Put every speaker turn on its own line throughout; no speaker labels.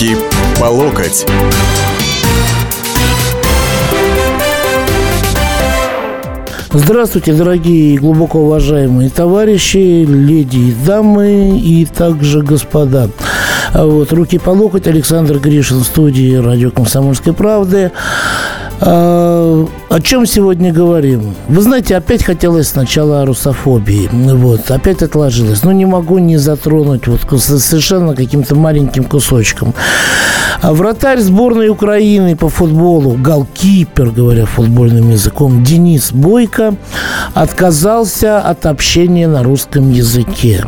Руки по локоть.
Здравствуйте, дорогие и глубоко уважаемые товарищи, леди и дамы и также господа. А вот «Руки по локоть», Александр Гришин студии радио «Комсомольской правды». А, о чем сегодня говорим? Вы знаете, опять хотелось сначала о русофобии. Вот, опять отложилось. Но не могу не затронуть вот совершенно каким-то маленьким кусочком. А вратарь сборной Украины по футболу, голкипер, говоря футбольным языком, Денис Бойко отказался от общения на русском языке.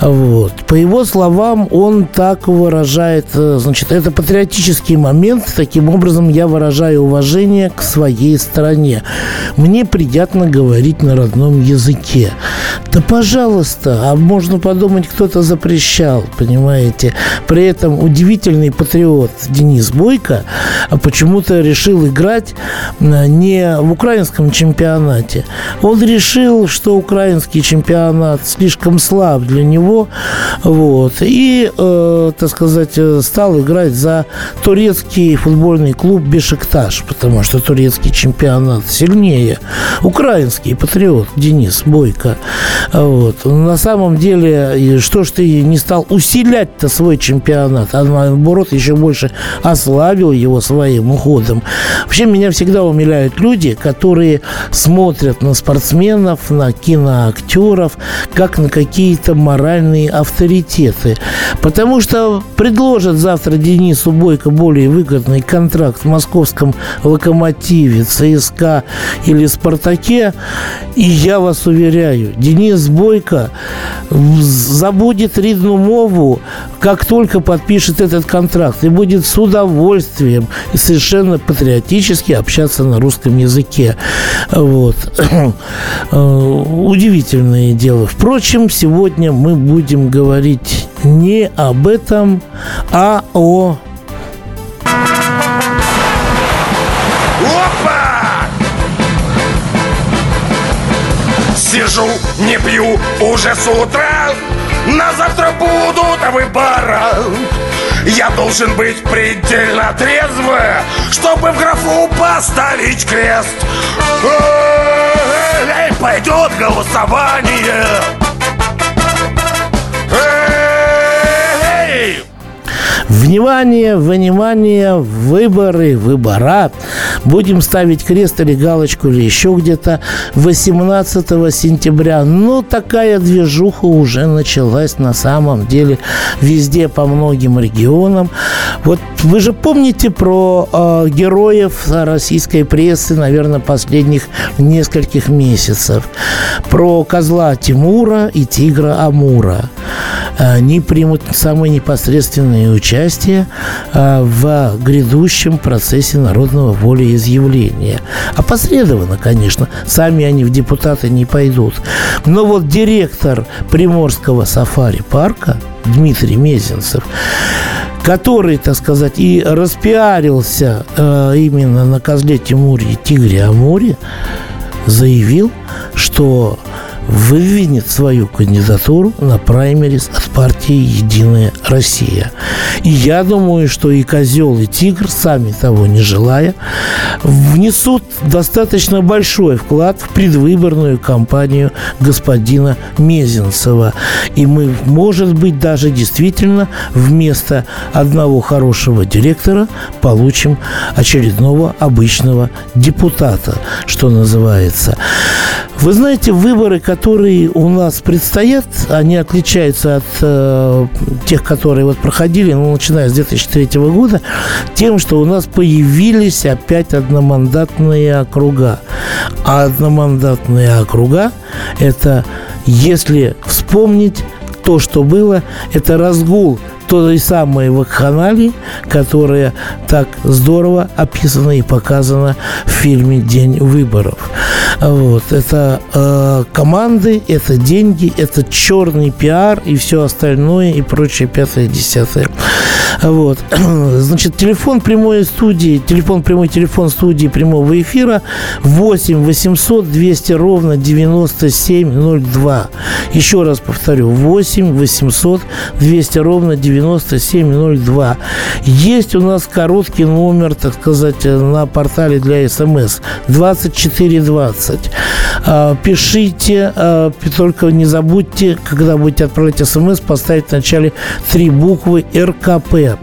Вот. По его словам, он так выражает, э, значит, это патриотический момент. Таким образом, я выражаю уважение к своей стране. Мне приятно говорить на родном языке. Да, пожалуйста, а можно подумать, кто-то запрещал, понимаете. При этом удивительный патриот Денис Бойко почему-то решил играть не в украинском чемпионате. Он решил, что украинский чемпионат слишком слаб для него него. Вот. И, э, так сказать, э, стал играть за турецкий футбольный клуб Бешикташ, потому что турецкий чемпионат сильнее. Украинский патриот Денис Бойко. Вот. На самом деле, что ж ты не стал усилять-то свой чемпионат, а наоборот еще больше ослабил его своим уходом. Вообще меня всегда умиляют люди, которые смотрят на спортсменов, на киноактеров, как на какие-то моральные авторитеты. Потому что предложат завтра Денису Бойко более выгодный контракт в московском «Локомотиве», ЦСКА или «Спартаке», и я вас уверяю, Денис Бойко забудет Ридну Мову, как только подпишет этот контракт, и будет с удовольствием совершенно патриотически общаться на русском языке. Вот. Э, удивительное дело. Впрочем, сегодня мы будем говорить не об этом, а о...
Сижу, не пью уже с утра, на завтра будут выбора. Я должен быть предельно трезвым, чтобы в графу поставить крест. Эй, пойдет голосование.
Внимание, внимание, выборы, выбора. Будем ставить крест или галочку или еще где-то 18 сентября. Ну, такая движуха уже началась на самом деле везде по многим регионам. Вот вы же помните про э, героев российской прессы, наверное, последних нескольких месяцев. Про козла Тимура и тигра Амура. Они примут самое непосредственное участие э, в грядущем процессе народного волеизъявления. Опосредованно, конечно. Сами они в депутаты не пойдут. Но вот директор Приморского сафари-парка Дмитрий Мезенцев который, так сказать, и распиарился э, именно на козле Тимуре и тигре Амуре, заявил, что выдвинет свою кандидатуру на праймерис от партии «Единая Россия». И я думаю, что и козел, и тигр, сами того не желая, внесут достаточно большой вклад в предвыборную кампанию господина Мезенцева. И мы, может быть, даже действительно вместо одного хорошего директора получим очередного обычного депутата, что называется. Вы знаете, выборы, которые у нас предстоят, они отличаются от э, тех, которые вот проходили, ну, начиная с 2003 года, тем, что у нас появились опять одномандатные округа. А одномандатные округа – это, если вспомнить, то, что было, это разгул той самой вакханалии, которая так здорово описана и показана в фильме «День выборов». Вот. Это э, команды, это деньги, это черный пиар и все остальное, и прочее, пятое, десятое. Вот. Значит, телефон прямой студии, телефон прямой телефон студии прямого эфира 8 800 200 ровно 9702. Еще раз повторю, 8 800 200 ровно 9702. Есть у нас короткий номер, так сказать, на портале для СМС 2420. А, пишите, а, только не забудьте, когда будете отправлять смс, поставить в начале три буквы РКП.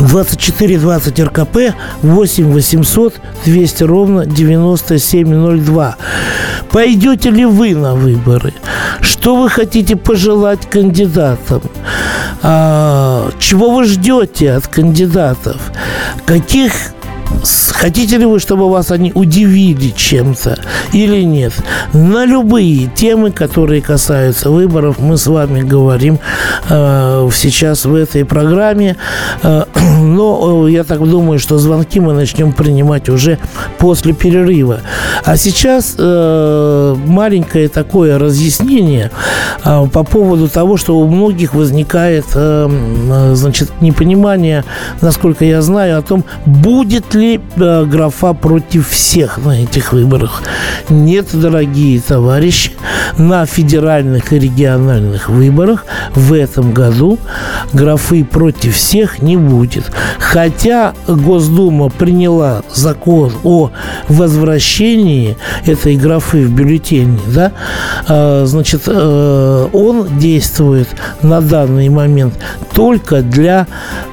2420 РКП 8 800 200 ровно 9702. Пойдете ли вы на выборы? Что вы хотите пожелать кандидатам? А, чего вы ждете от кандидатов? Каких Хотите ли вы, чтобы вас они удивили чем-то или нет? На любые темы, которые касаются выборов, мы с вами говорим э, сейчас в этой программе. Э, но э, я так думаю, что звонки мы начнем принимать уже после перерыва. А сейчас э, маленькое такое разъяснение э, по поводу того, что у многих возникает э, э значит, непонимание, насколько я знаю, о том, будет ли э, графа против всех на этих выборах. Нет, дорогие товарищи, на федеральных и региональных выборах в этом году графы против всех не будет. Хотя Госдума приняла закон о возвращении этой графы в бюллетене, да, э, значит, э, он действует на данный момент только для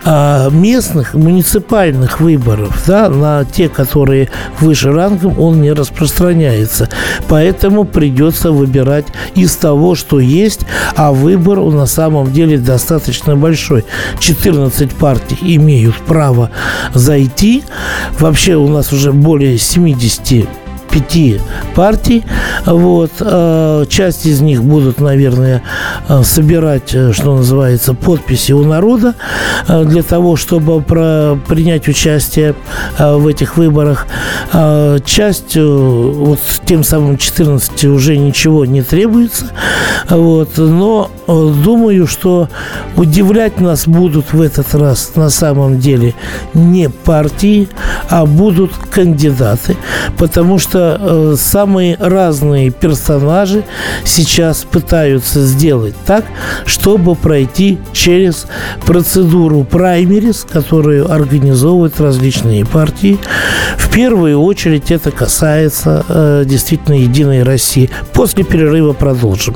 э, местных муниципальных выборов, да, на те, которые выше рангом, он не распространяется. Поэтому придется выбирать из того, что есть, а выбор на самом деле достаточно большой. 14 партий имеют право зайти. Вообще у нас уже более 70 пяти партий. Вот. Э, часть из них будут, наверное, э, собирать, э, что называется, подписи у народа для того, чтобы про, принять участие в этих выборах. Часть, вот тем самым 14 уже ничего не требуется. Вот. Но думаю, что удивлять нас будут в этот раз на самом деле не партии, а будут кандидаты, потому что э, самые разные персонажи сейчас пытаются сделать так, чтобы пройти через процедуру праймерис, которую организовывают различные партии. В первую очередь это касается э, действительно Единой России. После перерыва продолжим.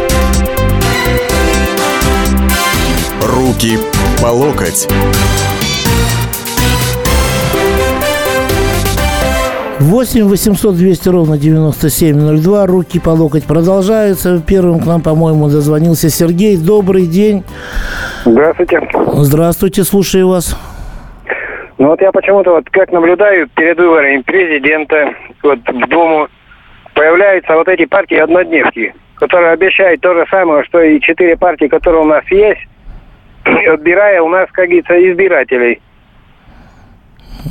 Руки по локоть.
Восемь восемьсот двести ровно девяносто семь ноль два. Руки по локоть продолжаются. Первым к нам, по-моему, дозвонился Сергей. Добрый день.
Здравствуйте.
Здравствуйте, слушаю вас.
Ну вот я почему-то вот как наблюдаю перед выборами президента, вот в Думу появляются вот эти партии однодневки, которые обещают то же самое, что и четыре партии, которые у нас есть, отбирая у нас, как говорится, избирателей.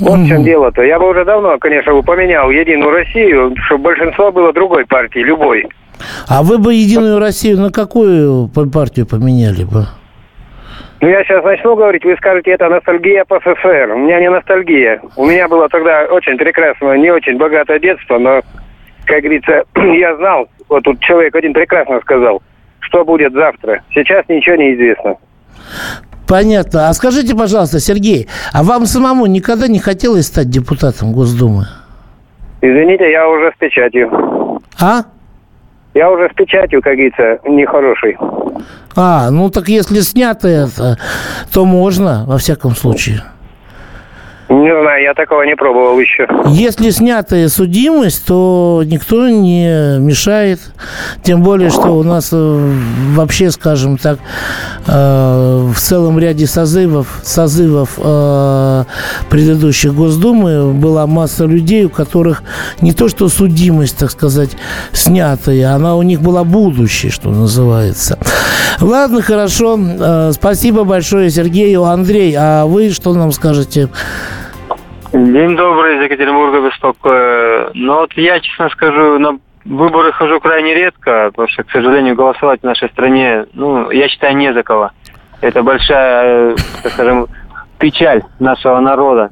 Вот в чем дело-то. Я бы уже давно, конечно, бы поменял Единую Россию, чтобы большинство было другой партии, любой.
А вы бы Единую Россию на какую партию поменяли бы?
Ну, я сейчас начну говорить, вы скажете, это ностальгия по СССР. У меня не ностальгия. У меня было тогда очень прекрасное, не очень богатое детство, но, как говорится, я знал, вот тут человек один прекрасно сказал, что будет завтра. Сейчас ничего не известно.
Понятно. А скажите, пожалуйста, Сергей, а вам самому никогда не хотелось стать депутатом Госдумы?
Извините, я уже с печатью.
А?
Я уже с печатью, как говорится, нехороший.
А, ну так если снято это, то можно, во всяком случае.
Не знаю, я такого не пробовал еще.
Если снятая судимость, то никто не мешает. Тем более, что у нас э, вообще, скажем так, э, в целом ряде созывов, созывов э, предыдущих Госдумы была масса людей, у которых не то что судимость, так сказать, снятая, она у них была будущее, что называется. Ладно, хорошо. Спасибо большое Сергею. Андрей, а вы что нам скажете?
День добрый, из Екатеринбурга беспокою. Но вот я, честно скажу, на выборы хожу крайне редко, потому что, к сожалению, голосовать в нашей стране, ну, я считаю, не за кого. Это большая, так скажем, печаль нашего народа.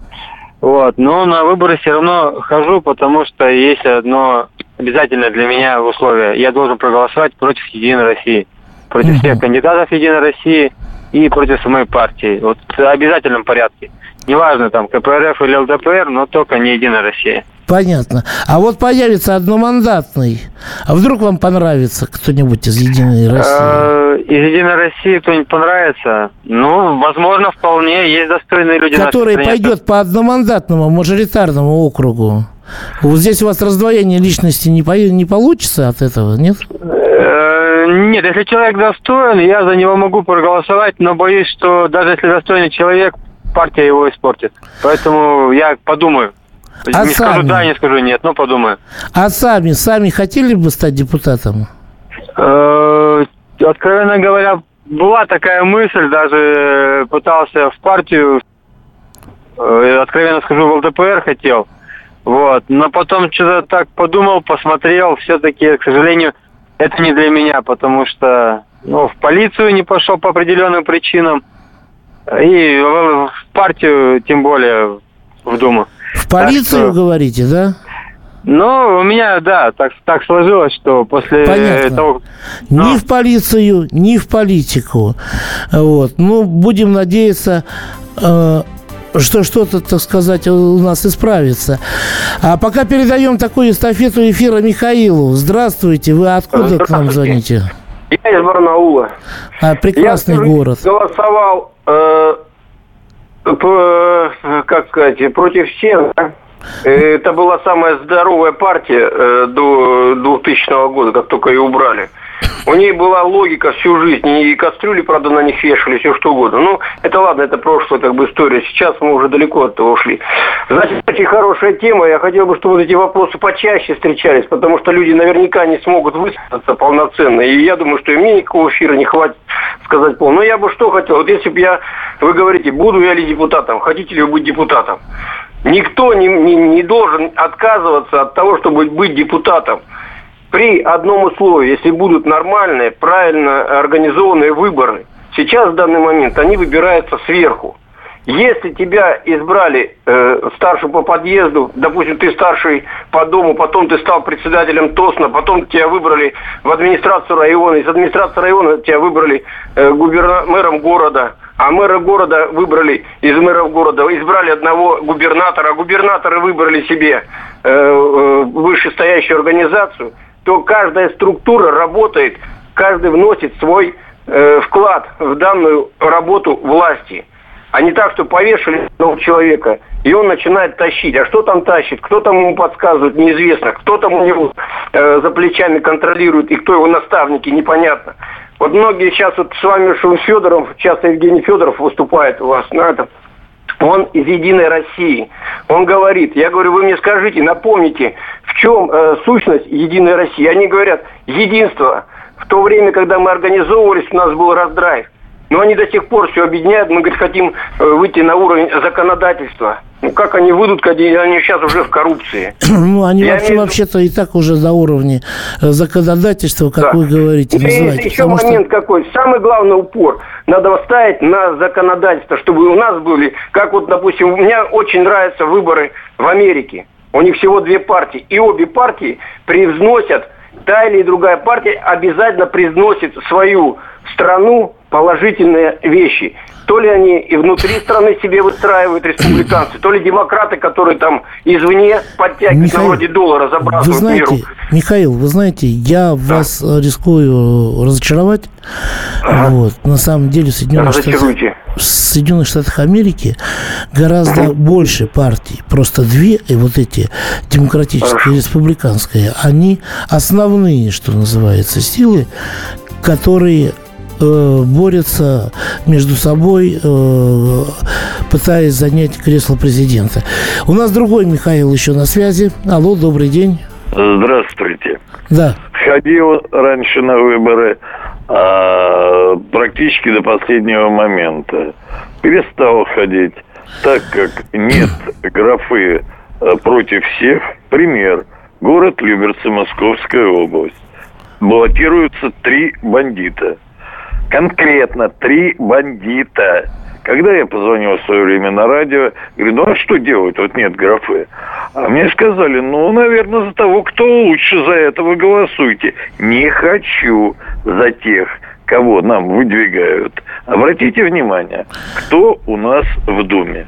Вот. Но на выборы все равно хожу, потому что есть одно обязательное для меня условие. Я должен проголосовать против Единой России. Против всех кандидатов Единой России и против самой партии. Вот в обязательном порядке неважно, там, КПРФ или ЛДПР, но только не Единая Россия.
Понятно. А вот появится одномандатный. А вдруг вам понравится кто-нибудь из Единой России?
А, из Единой России кто-нибудь понравится? Ну, возможно, вполне. Есть достойные люди.
Который пойдет по одномандатному мажоритарному округу. Вот здесь у вас раздвоение личности не, по... не получится от этого, нет?
Э, нет, если человек достоин, я за него могу проголосовать, но боюсь, что даже если достойный человек, партия его испортит. Поэтому я подумаю. А не сами? скажу да, не скажу нет, но подумаю.
А сами, сами хотели бы стать депутатом?
Э, откровенно говоря, была такая мысль, даже пытался в партию, э, откровенно скажу, в ЛДПР хотел. Вот. Но потом что-то так подумал, посмотрел, все-таки, к сожалению, это не для меня, потому что ну, в полицию не пошел по определенным причинам. И в партию, тем более, в Думу.
В полицию, что... говорите, да?
Ну, у меня, да, так, так сложилось, что после
Понятно. того... Но... Ни в полицию, ни в политику. Вот. Ну, будем надеяться, э, что что-то, так сказать, у нас исправится. А пока передаем такую эстафету эфира Михаилу. Здравствуйте, вы откуда к нам звоните?
Я из Барнаула.
А, прекрасный
Я
город.
голосовал, э, по, как сказать, против всех. Да? Это была самая здоровая партия э, до 2000 года, как только ее убрали. У ней была логика всю жизнь, и кастрюли, правда, на них вешали, все что угодно. Ну, это ладно, это прошлая как бы история. Сейчас мы уже далеко от этого ушли. Значит, очень хорошая тема. Я хотел бы, чтобы эти вопросы почаще встречались, потому что люди наверняка не смогут высказаться полноценно. И я думаю, что и мне никакого эфира не хватит сказать пол. Но я бы что хотел, вот если бы я, вы говорите, буду я ли депутатом, хотите ли вы быть депутатом? Никто не, не, не должен отказываться от того, чтобы быть депутатом при одном условии, если будут нормальные, правильно организованные выборы. Сейчас в данный момент они выбираются сверху. Если тебя избрали э, старшим по подъезду, допустим, ты старший по дому, потом ты стал председателем ТОСНа, потом тебя выбрали в администрацию района, из администрации района тебя выбрали э, губерна- города, а мэра города выбрали из мэров города, избрали одного губернатора, а губернаторы выбрали себе э, э, вышестоящую организацию – то каждая структура работает, каждый вносит свой э, вклад в данную работу власти. А не так, что повешали одного человека, и он начинает тащить. А что там тащит? Кто там ему подсказывает, неизвестно. Кто там у него э, за плечами контролирует, и кто его наставники, непонятно. Вот многие сейчас вот с вами Шум Федоров, часто Евгений Федоров выступает у вас на этом он из «Единой России». Он говорит, я говорю, вы мне скажите, напомните, в чем э, сущность «Единой России»? Они говорят, единство. В то время, когда мы организовывались, у нас был раздрайв. Но они до сих пор все объединяют. Мы, говорит, хотим э, выйти на уровень законодательства. Ну, как они выйдут, когда они сейчас уже в коррупции?
Ну, они Я вообще, имею... вообще-то и так уже на уровне э, законодательства, как да. вы говорите, называете.
Еще момент что... какой. Самый главный упор надо ставить на законодательство, чтобы у нас были, как вот, допустим, у меня очень нравятся выборы в Америке. У них всего две партии. И обе партии привзносят, та или другая партия обязательно призносит свою страну положительные вещи. То ли они и внутри страны себе выстраивают республиканцы, то ли демократы, которые там извне подтягивают
Михаил,
на вроде доллара,
Вы
забрасывают
знаете,
миру.
Михаил, вы знаете, я вас э, рискую разочаровать. Вот. На самом деле в Соединенных Штатах, в Соединенных Штатах Америки гораздо больше партий. Просто две, и вот эти демократические и республиканские, они основные, что называется, силы, которые э, борются между собой, э, пытаясь занять кресло президента. У нас другой Михаил еще на связи. Алло, добрый день.
Здравствуйте.
Да.
Ходил раньше на выборы а, практически до последнего момента. Перестал ходить, так как нет графы а, против всех. Пример. Город Люберцы, Московская область. Баллотируются три бандита. Конкретно три бандита. Когда я позвонил в свое время на радио, говорю, ну а что делать? Вот нет графы. А мне сказали, ну, наверное, за того, кто лучше, за этого голосуйте. Не хочу за тех, кого нам выдвигают. Обратите внимание, кто у нас в Думе.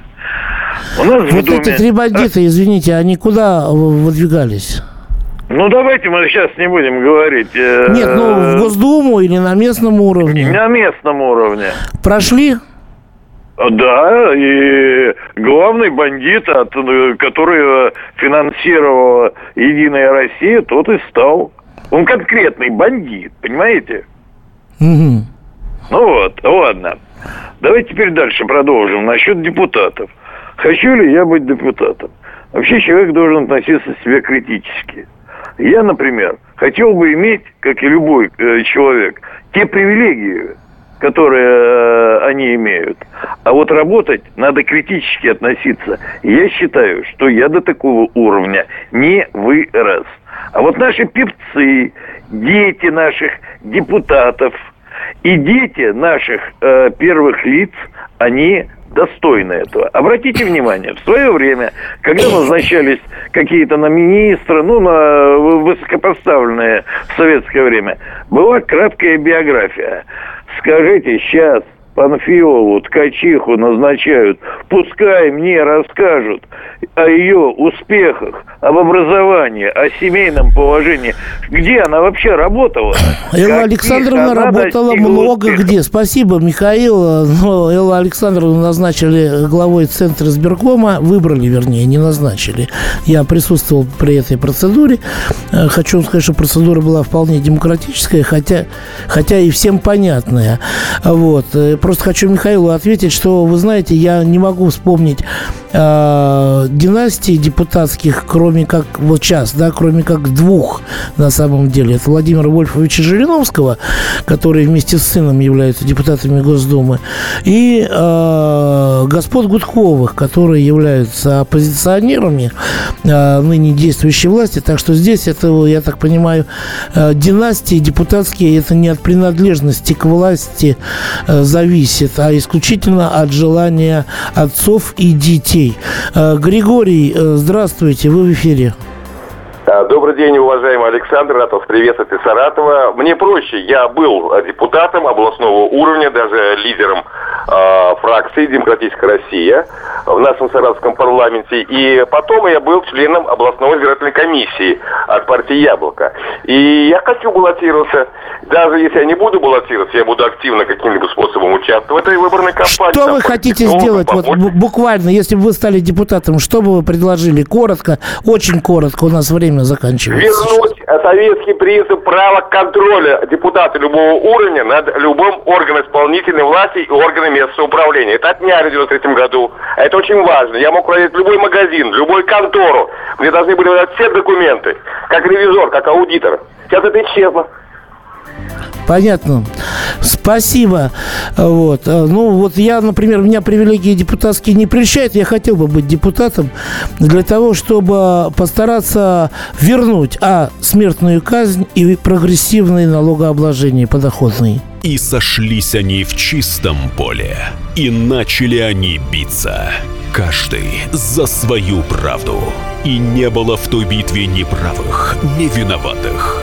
У нас в
Вот
Думе...
эти три бандита, извините, они куда в- выдвигались?
Ну, давайте мы сейчас не будем говорить. э,
Нет, ну в Госдуму или на местном уровне.
На местном уровне.
Прошли?
Да, и главный бандит, от, который финансировала Единая Россия, тот и стал. Он конкретный бандит, понимаете?
Мгм.
Ну вот, ладно. Давайте теперь дальше продолжим. Насчет депутатов. Хочу ли я быть депутатом? Вообще человек должен относиться к себе критически. Я, например, хотел бы иметь, как и любой э, человек, те привилегии, которые э, они имеют. А вот работать надо критически относиться. Я считаю, что я до такого уровня не вырос. А вот наши певцы, дети наших депутатов и дети наших э, первых лиц, они достойны этого. Обратите внимание, в свое время, когда назначались какие-то на министры, ну, на высокопоставленные в советское время, была краткая биография. Скажите, сейчас Панфилову, Ткачиху назначают, пускай мне расскажут о ее успехах, об образовании, о семейном положении. Где она вообще работала?
Элла Александровна работала много
успехов?
где. Спасибо, Михаил. Но Элла Александровну назначили главой Центра сберкома. Выбрали, вернее, не назначили. Я присутствовал при этой процедуре. Э, Хочу вам сказать, что процедура была вполне демократическая, хотя, хотя и всем понятная. Вот. Просто хочу Михаилу ответить, что, вы знаете, я не могу вспомнить э, династии депутатских, кроме как вот сейчас, да, кроме как двух на самом деле. Это Владимира Вольфовича Жириновского, который вместе с сыном являются депутатами Госдумы, и э, господ Гудковых, которые являются оппозиционерами э, ныне действующей власти. Так что здесь это, я так понимаю, э, династии депутатские, это не от принадлежности к власти э, зависит, а исключительно от желания отцов и детей. Э, Григорий, э, здравствуйте, вы в эфире.
А, Добрый день, уважаемый Александр. Рад вас приветствовать из Саратова. Мне проще. Я был э, депутатом областного уровня, даже лидером э, фракции «Демократическая Россия» в нашем саратовском парламенте. И потом я был членом областной избирательной комиссии от партии «Яблоко». И я хочу баллотироваться. Даже если я не буду баллотироваться, я буду активно каким-либо способом участвовать в этой выборной кампании.
Что
Там
вы хотите сделать, вот
помочь.
буквально, если бы вы стали депутатом, что бы вы предложили? Коротко, очень коротко, у нас время заканчивается.
Вернуть советский принцип права контроля депутата любого уровня над любым органом исполнительной власти и органами местного управления. Это отняли в 93 году. А Это очень важно. Я мог проверить любой магазин, любую контору. Мне должны были выдать все документы. Как ревизор, как аудитор. Сейчас это исчезло.
Понятно. Спасибо. Вот. Э, Ну, вот я, например, меня привилегии депутатские не прельщают. Я хотел бы быть депутатом для того, чтобы постараться вернуть, а, смертную казнь и прогрессивное налогообложение подоходное.
И сошлись они в чистом поле, и начали они биться. Каждый за свою правду. И не было в той битве ни правых, ни виноватых.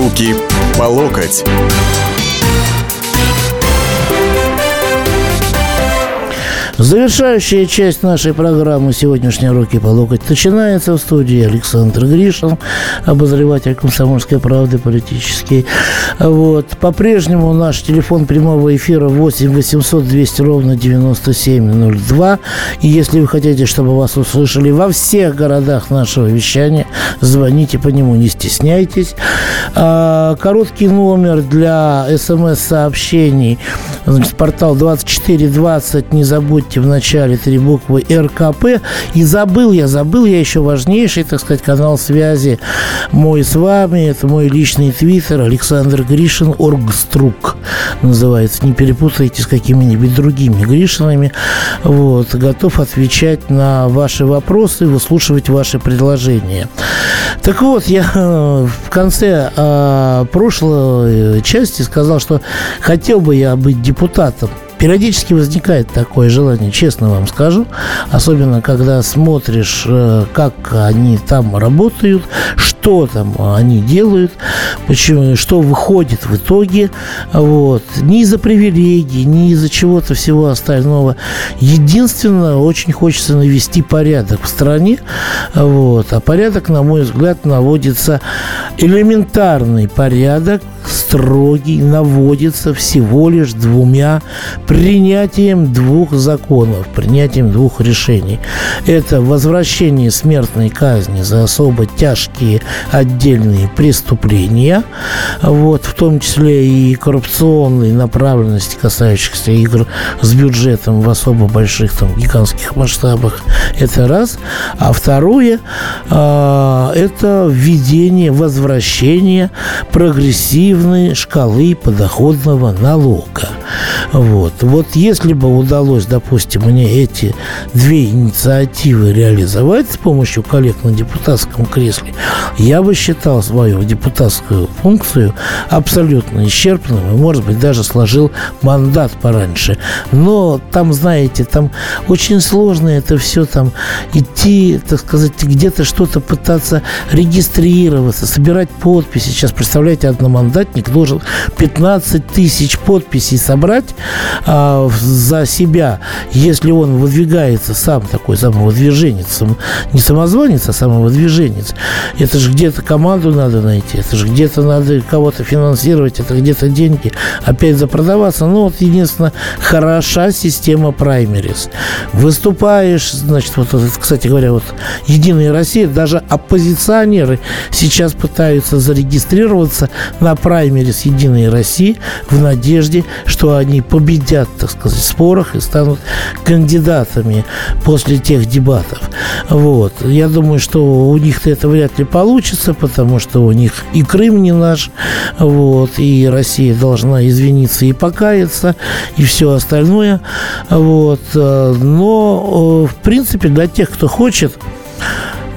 Руки по локоть.
Завершающая часть нашей программы «Сегодняшние руки по локоть» начинается в студии Александр Гришин, обозреватель «Комсомольской правды» политический. Вот. По-прежнему наш телефон прямого эфира 8 800 200 ровно 9702. И если вы хотите, чтобы вас услышали во всех городах нашего вещания, звоните по нему, не стесняйтесь. А, короткий номер для смс-сообщений. Значит, портал 2420, не забудьте в начале три буквы РКП. И забыл я, забыл я еще важнейший, так сказать, канал связи мой с вами. Это мой личный твиттер Александр Гришин, Оргструк называется. Не перепутайте с какими-нибудь другими Гришинами. Вот. Готов отвечать на ваши вопросы, выслушивать ваши предложения. Так вот, я э, в конце э, прошлой части сказал, что хотел бы я быть депутатом Периодически возникает такое желание, честно вам скажу, особенно когда смотришь, э, как они там работают, что там они делают, почему, что выходит в итоге. Вот. Не из-за привилегий, не из-за чего-то всего остального. Единственное, очень хочется навести порядок в стране. Вот. А порядок, на мой взгляд, наводится элементарный порядок, строгий, наводится всего лишь двумя принятием двух законов, принятием двух решений. Это возвращение смертной казни за особо тяжкие отдельные преступления, вот, в том числе и коррупционные направленности, касающихся игр с бюджетом в особо больших, там, гигантских масштабах. Это раз. А второе, э, это введение, возвращение прогрессивной шкалы подоходного налога. Вот. Вот если бы удалось, допустим, мне эти две инициативы реализовать с помощью коллег на депутатском кресле, я бы считал свою депутатскую функцию абсолютно исчерпанным и, может быть, даже сложил мандат пораньше. Но там, знаете, там очень сложно это все там идти, так сказать, где-то что-то пытаться регистрироваться, собирать подписи. Сейчас, представляете, одномандатник должен 15 тысяч подписей собрать, а, за себя, если он выдвигается сам такой самовыдвиженец, не самозванец, а самовыдвиженец, это же где-то команду надо найти, это же где-то надо кого-то финансировать, это где-то деньги опять запродаваться. Ну, вот единственное, хороша система праймерис. Выступаешь, значит, вот, кстати говоря, вот Единая Россия, даже оппозиционеры сейчас пытаются зарегистрироваться на праймерис Единой России в надежде, что они победят, так сказать, спорах и станут кандидатами после тех дебатов. Вот. Я думаю, что у них-то это вряд ли получится, потому что у них и Крым не наш, вот, и Россия должна извиниться и покаяться, и все остальное. Вот. Но, в принципе, для тех, кто хочет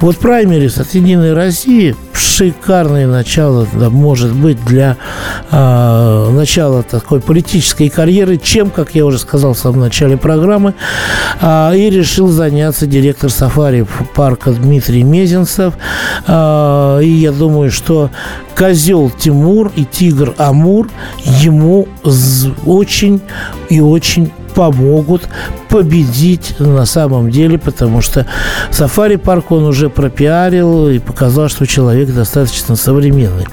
вот праймерис от «Единой России» шикарное начало, да, может быть, для э, начала такой политической карьеры, чем, как я уже сказал в самом начале программы, э, и решил заняться директор сафари парка Дмитрий Мезенцев. Э, и я думаю, что козел Тимур и тигр Амур ему очень и очень помогут победить на самом деле, потому что сафари парк он уже пропиарил и показал, что человек достаточно современный.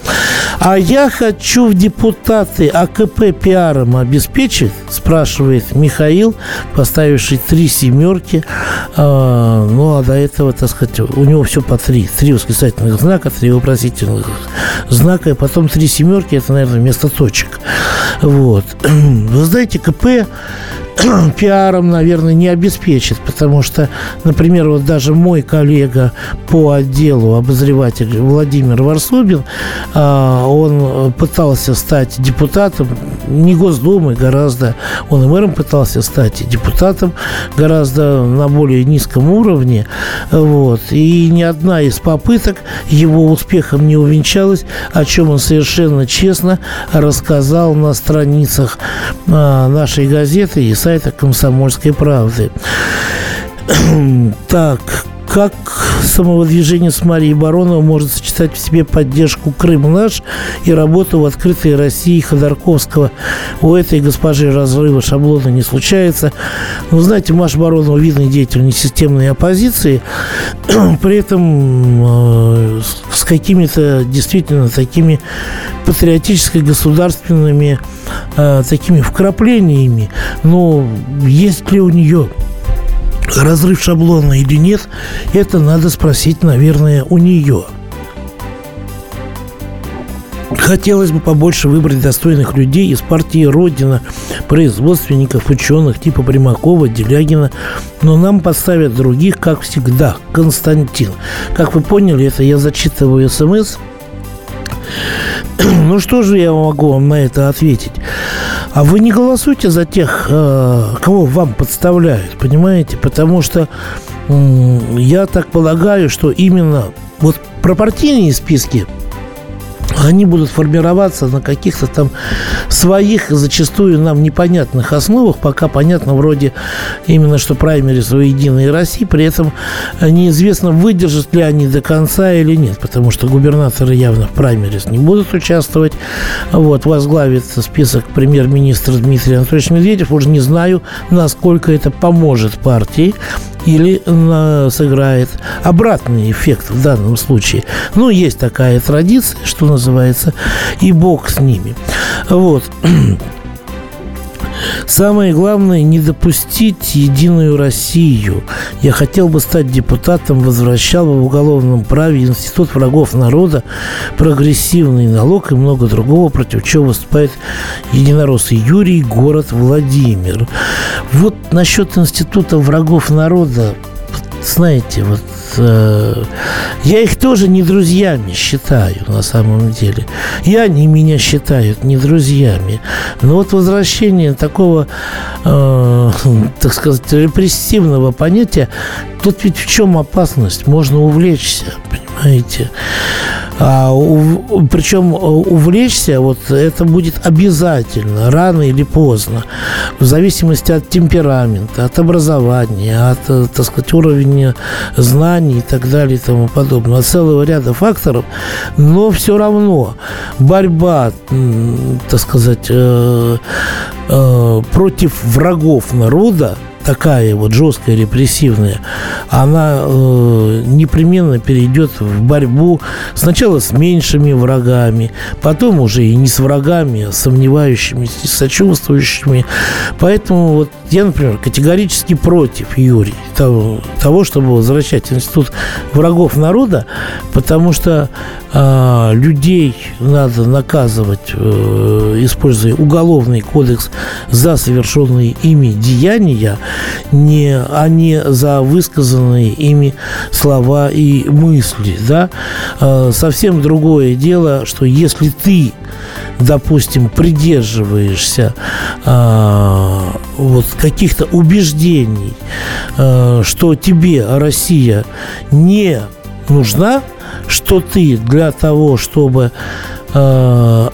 А я хочу в депутаты АКП пиаром обеспечить, спрашивает Михаил, поставивший три семерки. А, ну, а до этого, так сказать, у него все по три. Три восклицательных знака, три вопросительных знака, и потом три семерки, это, наверное, вместо точек. Вот. Вы знаете, КП пиаром, наверное, не обеспечит, потому что, например, вот даже мой коллега по отделу, обозреватель Владимир Варсобин, а, он пытался стать депутатом, не Госдумы, гораздо, он и мэром пытался стать, депутатом гораздо на более низком уровне, вот, и ни одна из попыток его успехом не увенчалась, о чем он совершенно честно рассказал на страницах а, нашей газеты и сайта «Комсомольской правды». Так, как самовыдвижение с Марией Бароновой может сочетать в себе поддержку Крым наш и работу в открытой России Ходорковского. У этой госпожи разрыва шаблона не случается. Но, знаете, Маша Баронова видный деятель несистемной оппозиции, при этом э, с какими-то действительно такими патриотическо-государственными э, такими вкраплениями. Но есть ли у нее разрыв шаблона или нет, это надо спросить, наверное, у нее. Хотелось бы побольше выбрать достойных людей из партии Родина, производственников, ученых типа Примакова, Делягина. Но нам поставят других, как всегда. Константин. Как вы поняли, это я зачитываю смс. Ну что же я могу вам на это ответить? А вы не голосуйте за тех, э, кого вам подставляют, понимаете? Потому что я так полагаю, что именно вот про партийные списки они будут формироваться на каких-то там своих, зачастую нам непонятных основах, пока понятно вроде именно, что праймерис у Единой России, при этом неизвестно, выдержат ли они до конца или нет, потому что губернаторы явно в праймерис не будут участвовать. Вот, возглавит список премьер-министр Дмитрий Анатольевич Медведев, уже не знаю, насколько это поможет партии, или на, сыграет обратный эффект в данном случае. Ну, есть такая традиция, что называется, и бог с ними. Вот. Самое главное не допустить единую Россию. Я хотел бы стать депутатом, возвращал бы в уголовном праве институт врагов народа, прогрессивный налог и много другого, против чего выступает единороссы Юрий, город Владимир. Вот насчет института врагов народа знаете, вот э, я их тоже не друзьями считаю на самом деле. И они меня считают не друзьями. Но вот возвращение такого, э, так сказать, репрессивного понятия, тут ведь в чем опасность? Можно увлечься, понимаете? А, у, причем увлечься, вот это будет обязательно, рано или поздно, в зависимости от темперамента, от образования, от, так сказать, уровня знаний и так далее и тому подобное, от целого ряда факторов, но все равно борьба, так сказать, э, э, против врагов народа, такая вот жесткая, репрессивная, она э, непременно перейдет в борьбу сначала с меньшими врагами, потом уже и не с врагами, а сомневающимися, сочувствующими. Поэтому вот я, например, категорически против, Юрий, того, того чтобы возвращать институт врагов народа, потому что э, людей надо наказывать, э, используя уголовный кодекс за совершенные ими деяния, не, а не за высказанные ими слова и мысли. Да? Э, совсем другое дело, что если ты, допустим, придерживаешься э, вот каких-то убеждений, э, что тебе Россия не нужна, что ты для того, чтобы э,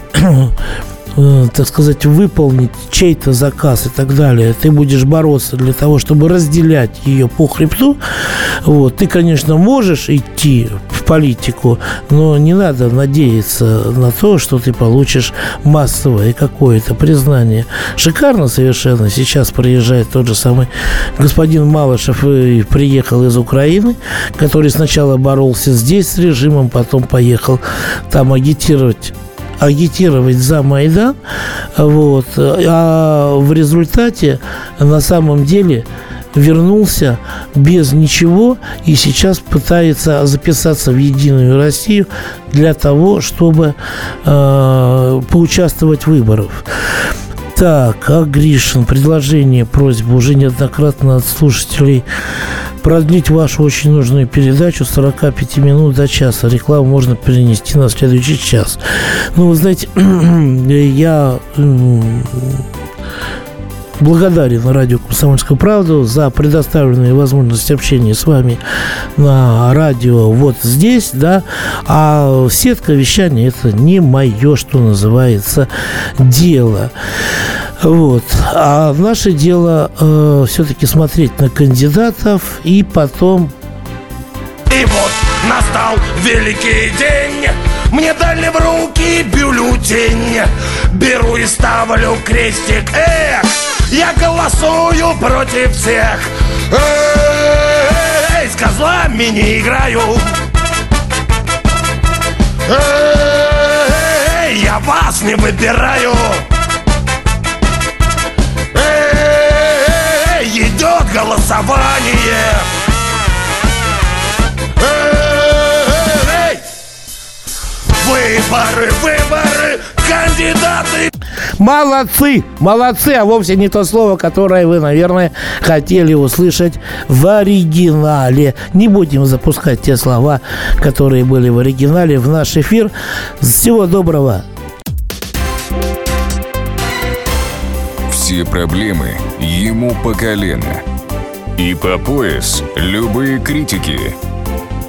так сказать, выполнить чей-то заказ и так далее, ты будешь бороться для того, чтобы разделять ее по хребту, вот, ты, конечно, можешь идти в политику, но не надо надеяться на то, что ты получишь массовое какое-то признание. Шикарно совершенно. Сейчас приезжает тот же самый господин Малышев и приехал из Украины, который сначала боролся здесь с режимом, потом поехал там агитировать агитировать за Майдан, вот, а в результате на самом деле вернулся без ничего и сейчас пытается записаться в Единую Россию для того, чтобы э, поучаствовать в выборах. Так, а Гришин, предложение, просьба уже неоднократно от слушателей продлить вашу очень нужную передачу с 45 минут до часа. Рекламу можно перенести на следующий час. Ну, вы знаете, я благодарен радио «Комсомольскую правду» за предоставленную возможность общения с вами на радио вот здесь, да, а сетка вещания – это не мое, что называется, дело. Вот. А наше дело э, все-таки смотреть на кандидатов и потом...
И вот настал великий день мне дали в руки бюллетень Беру и ставлю крестик Эх, я голосую против всех. Эй, с козлами не играю. Эй, я вас не выбираю. Эй, идет голосование выборы, выборы, кандидаты
Молодцы! Молодцы, а вовсе не то слово, которое вы, наверное, хотели услышать в оригинале. Не будем запускать те слова, которые были в оригинале в наш эфир. Всего доброго!
Все проблемы ему по колено. И по пояс любые критики.